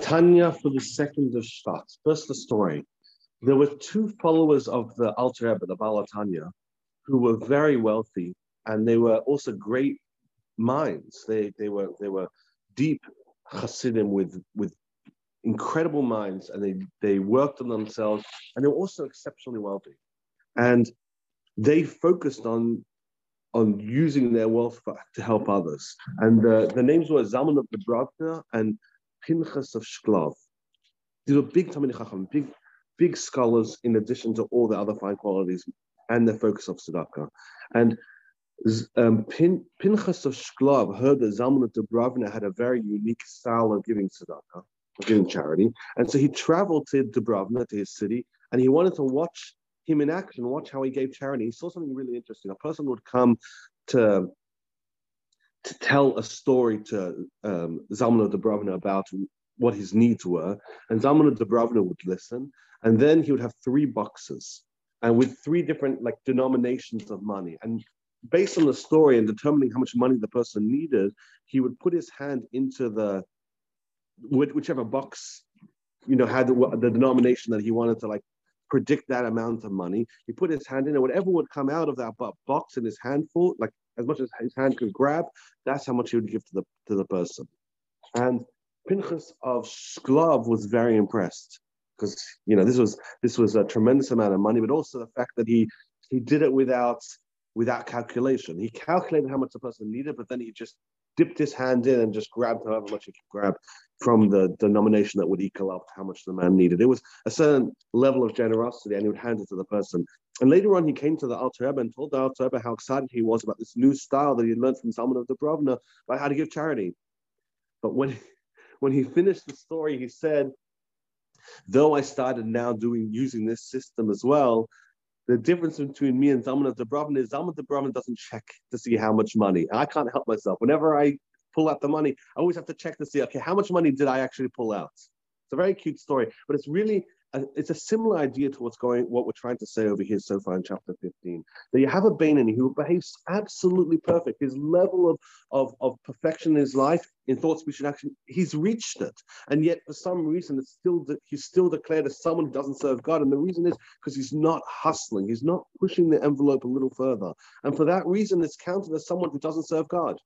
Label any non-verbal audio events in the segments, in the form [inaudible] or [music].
Tanya for the second of Shvat. First, the story. There were two followers of the Alter Rebbe, the Baal Tanya, who were very wealthy, and they were also great minds. They they were they were deep Hasidim with with incredible minds, and they they worked on themselves, and they were also exceptionally wealthy, and they focused on on using their wealth for, to help others. And the, the names were Zalman of Dubrovna and Pinchas of Shklov. These were big Talmid Chacham, big big scholars, in addition to all the other fine qualities and the focus of tzedakah. And um, Pin, Pinchas of Shklov heard that Zalman of Dubrovna had a very unique style of giving tzedakah, of giving charity. And so he traveled to Dubrovna, to his city, and he wanted to watch him in action, watch how he gave charity. He saw something really interesting. A person would come to to tell a story to um, Zalman Dubrovna about what his needs were, and Zalman Dubrovna would listen, and then he would have three boxes, and with three different like denominations of money, and based on the story and determining how much money the person needed, he would put his hand into the whichever box you know had the, the denomination that he wanted to like predict that amount of money. He put his hand in, and whatever would come out of that box in his handful, like as much as his hand could grab, that's how much he would give to the to the person. And Pinchas of Shklov was very impressed because you know this was this was a tremendous amount of money, but also the fact that he he did it without without calculation. He calculated how much the person needed, but then he just dipped his hand in and just grabbed however much he could grab from the denomination that would equal up to how much the man needed. It was a certain level of generosity, and he would hand it to the person. And later on, he came to the Alter Rebbe and told the Alter Rebbe how excited he was about this new style that he had learned from Zalman of Dubrovna about how to give charity. But when, [laughs] when he finished the story, he said, though I started now doing using this system as well, the difference between me and Zalman of Dubrovna is Zalman of Dubrovna doesn't check to see how much money. I can't help myself. Whenever I pull out the money, I always have to check to see, okay, how much money did I actually pull out? It's a very cute story, but it's really it's a similar idea to what's going, what we're trying to say over here so far in chapter 15. That you have a Bainani who behaves absolutely perfect. His level of, of, of perfection in his life, in thought, speech, and action, he's reached it. And yet, for some reason, it's still de- he's still declared as someone who doesn't serve God. And the reason is because he's not hustling, he's not pushing the envelope a little further. And for that reason, it's counted as someone who doesn't serve God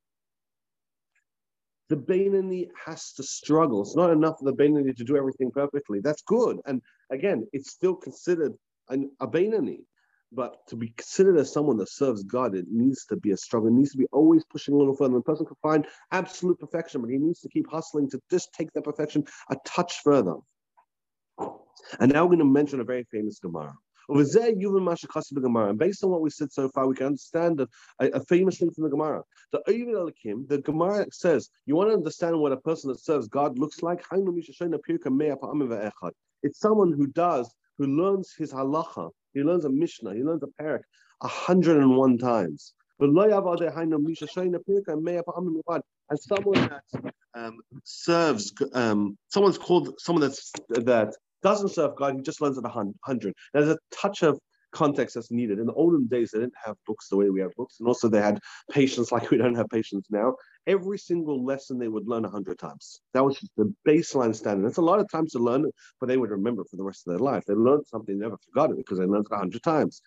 the Bainani has to struggle. It's not enough for the Bainani to do everything perfectly. That's good. And again, it's still considered an, a Bainani. But to be considered as someone that serves God, it needs to be a struggle. It needs to be always pushing a little further. The person can find absolute perfection, but he needs to keep hustling to just take that perfection a touch further. And now we're going to mention a very famous Gemara. And based on what we said so far, we can understand a, a famous thing from the Gemara. The the Gemara says, you want to understand what a person that serves God looks like? It's someone who does, who learns his halacha, he learns a Mishnah, he learns a perek 101 times. And someone that um, serves, um, someone's called someone that's that doesn't serve God, he just learns at a hundred. There's a touch of context that's needed. In the olden days, they didn't have books the way we have books, and also they had patience like we don't have patience now. Every single lesson they would learn a hundred times. That was just the baseline standard. It's a lot of times to learn but they would remember for the rest of their life. They learned something, they never forgot it because they learned a hundred times.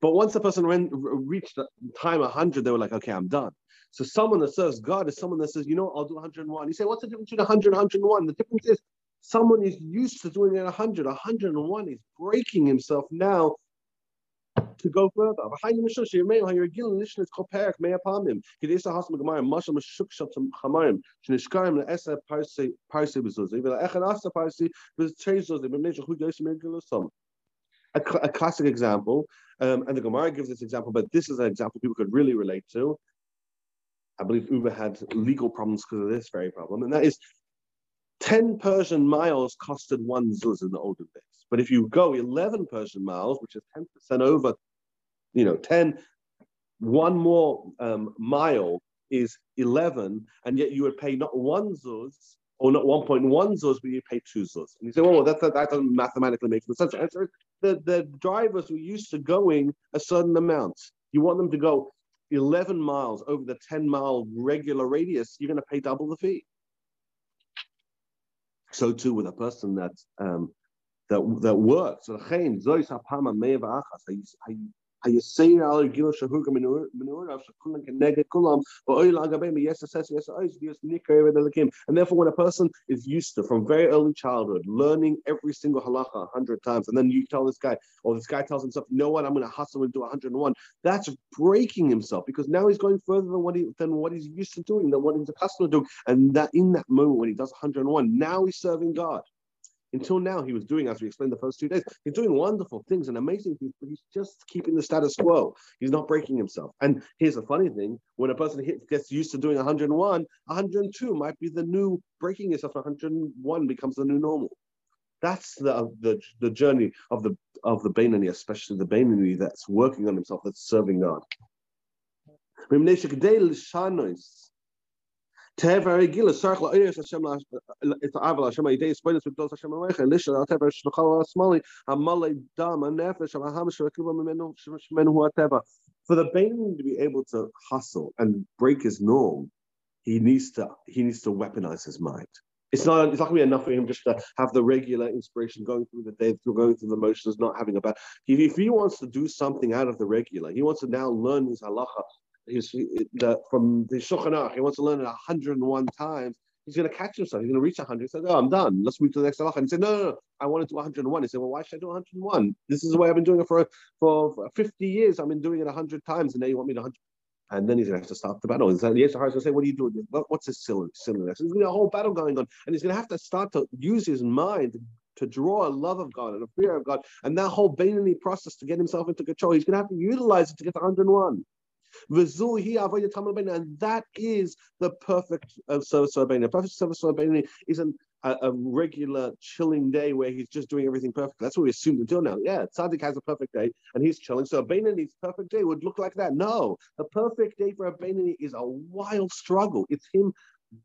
But once the person ran, reached time 100, they were like, okay, I'm done. So someone that serves God is someone that says, you know, I'll do 101. You say, what's the difference between 100 and 101? The difference is Someone is used to doing it 100, 101 is breaking himself now to go further. A, a classic example, um, and the Gemara gives this example, but this is an example people could really relate to. I believe Uber had legal problems because of this very problem, and that is 10 Persian miles costed one zuz in the olden days. But if you go 11 Persian miles, which is 10% over, you know, 10, one more um, mile is 11, and yet you would pay not one zuz, or not 1.1 zuz, but you pay two zuz. And you say, well, that, that, that doesn't mathematically make sense. The the drivers were used to going a certain amount. You want them to go 11 miles over the 10 mile regular radius, you're going to pay double the fee. So too with a person that um, that that works. So zois hapama meyav achas. Hayasir al gil shahuga menorah shakulan keneged kulam va'oil agabem yes assess yes ois yes nikar eved And therefore, when a person is used to from very early childhood learning every single halacha hundred times, and then you tell this guy or this guy tells himself, you know what, I'm going to hustle and do 101. That's breaking himself because now he's going further than what he than what he's used to doing, than what he's accustomed to doing, and that in that moment when he does 101, now he's serving God until now, he was doing, as we explained the first two days, he's doing wonderful things and amazing things, but he's just keeping the status quo. He's not breaking himself. And here's the funny thing when a person gets used to doing 101, 102 might be the new breaking yourself. 101 becomes the new normal. That's the, uh, the the journey of the of the Bainani, especially the Bainani that's working on himself, that's serving God. Tever Gila Sarchla Oyes Hashem it's Aval Hashem Yidei Spoilers with Dos Hashem Alecha Elisha Tever Shlochal Asmali Hamalei Dam Nefesh Al Hamish Rekiva Mimenu Shemenu Teva. For the Balaam to be able to hustle and break his norm, he needs to he needs to weaponize his mind. It's not it's not gonna be enough for him just to have the regular inspiration going through the day, going through the motions, not having a bad. If, if he wants to do something out of the regular, he wants to now learn his halacha the, from the Shulchan he wants to learn it 101 times. He's going to catch himself. He's going to reach 100. He says, "Oh, I'm done. Let's move to the next halacha." And he said, "No, no, no. I want to do 101." He said, "Well, why should I do 101? This is the way I've been doing it for for 50 years. I've been doing it 100 times, and now you want me to 100." And then he's going to have to stop the battle. And the Yeshua going to say, "What are you doing? What's this silliness?" There's going to be a whole battle going on, and he's going to have to start to use his mind to draw a love of God and a fear of God, and that whole Bainani process to get himself into control. He's going to have to utilize it to get to 101. And that is the perfect uh, service of Rabbeinu. Perfect service of Rabbeinu isn't a, a, regular chilling day where he's just doing everything perfect. That's what we assumed until now. Yeah, Tzaddik has a perfect day and he's chilling. So Rabbeini's perfect day would look like that. No, the perfect day for Rabbeinu is a wild struggle. It's him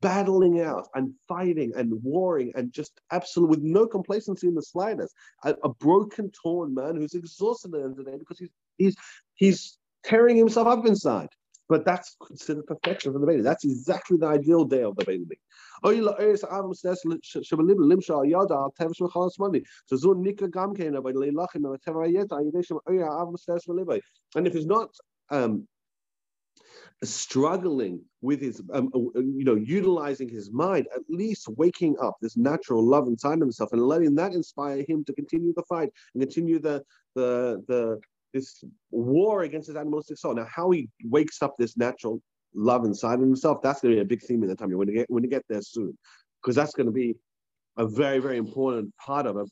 battling out and fighting and warring and just absolute with no complacency in the slightest. A, a broken, torn man who's exhausted at the end of the day because he's he's he's tearing himself up inside. But that's considered perfection for the baby. That's exactly the ideal day of the baby. And if he's not um, struggling with his, um, uh, you know, utilizing his mind, at least waking up this natural love inside himself and letting that inspire him to continue the fight and continue the the the this war against his animalistic soul. Now, how he wakes up this natural love inside of himself, that's going to be a big theme in the time. We're going to get, when you get there soon, because that's going to be a very, very important part of a,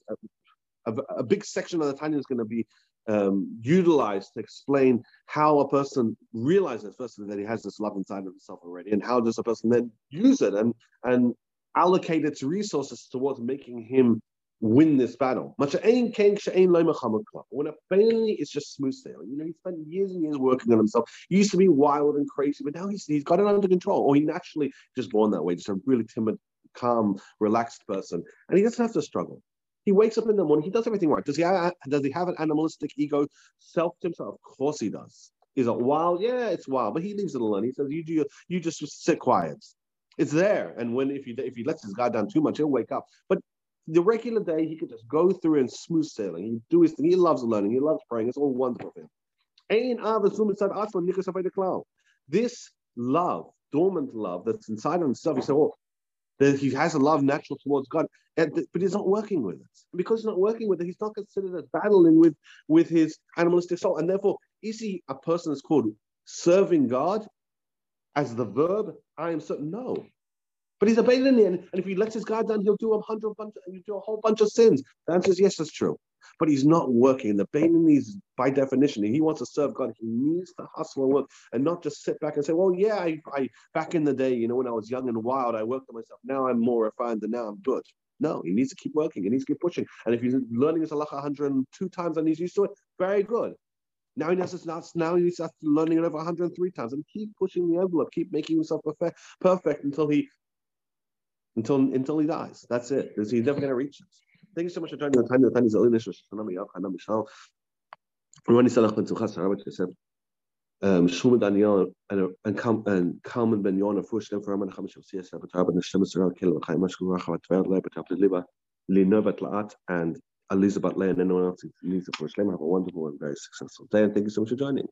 a, a big section of the Tanya is going to be um, utilized to explain how a person realizes first that he has this love inside of himself already, and how does a person then use it and and allocate its resources towards making him win this battle. When a Bailey is just smooth sailing, you know, he spent years and years working on himself. He used to be wild and crazy, but now he's, he's got it under control, or he naturally just born that way, just a really timid, calm, relaxed person. And he doesn't have to struggle. He wakes up in the morning, he does everything right. Does he have, does he have an animalistic ego self to himself? Of course he does. Is it wild? Yeah, it's wild, but he leaves it alone. He says, "You do, you just sit quiet." It's there, and when if he if he lets his guard down too much, he'll wake up. But the regular day, he could just go through and smooth sailing. He do his thing. He loves learning. He loves praying. It's all wonderful for him. This love, dormant love that's inside of himself, he said, oh, that he has a love natural towards God, but he's not working with it. Because he's not working with it, he's not considered as battling with, with his animalistic soul. And therefore, is he a person that's called serving God as the verb? I am certain. No. But he's a Bainani, and, if he lets his guard down, he'll do a hundred bunch, he'll do a whole bunch of sins. The answer is yes, that's true. But he's not working. The Bainani is by definition, he wants to serve God. He needs to hustle and work and not just sit back and say, Well, yeah, I, I back in the day, you know, when I was young and wild, I worked on myself. Now I'm more refined and now I'm good. No, he needs to keep working. He needs to keep pushing. And if he's learning his halacha 102 times and he's used to it, very good. Now he knows it's not. Now he starts learning it over 103 times and keep pushing the envelope, keep making himself perfect, perfect until he until until he dies. That's it. He's never going to reach us. Thank you so much for joining the time. The time is um, Shmuel Daniel and and Kalman Ben Yonah for Raman Chamish of CS Abatar Ben Shem Sir Kel Chaim and Elizabeth Lane else needs have a wonderful and very successful day and thank you so much for joining.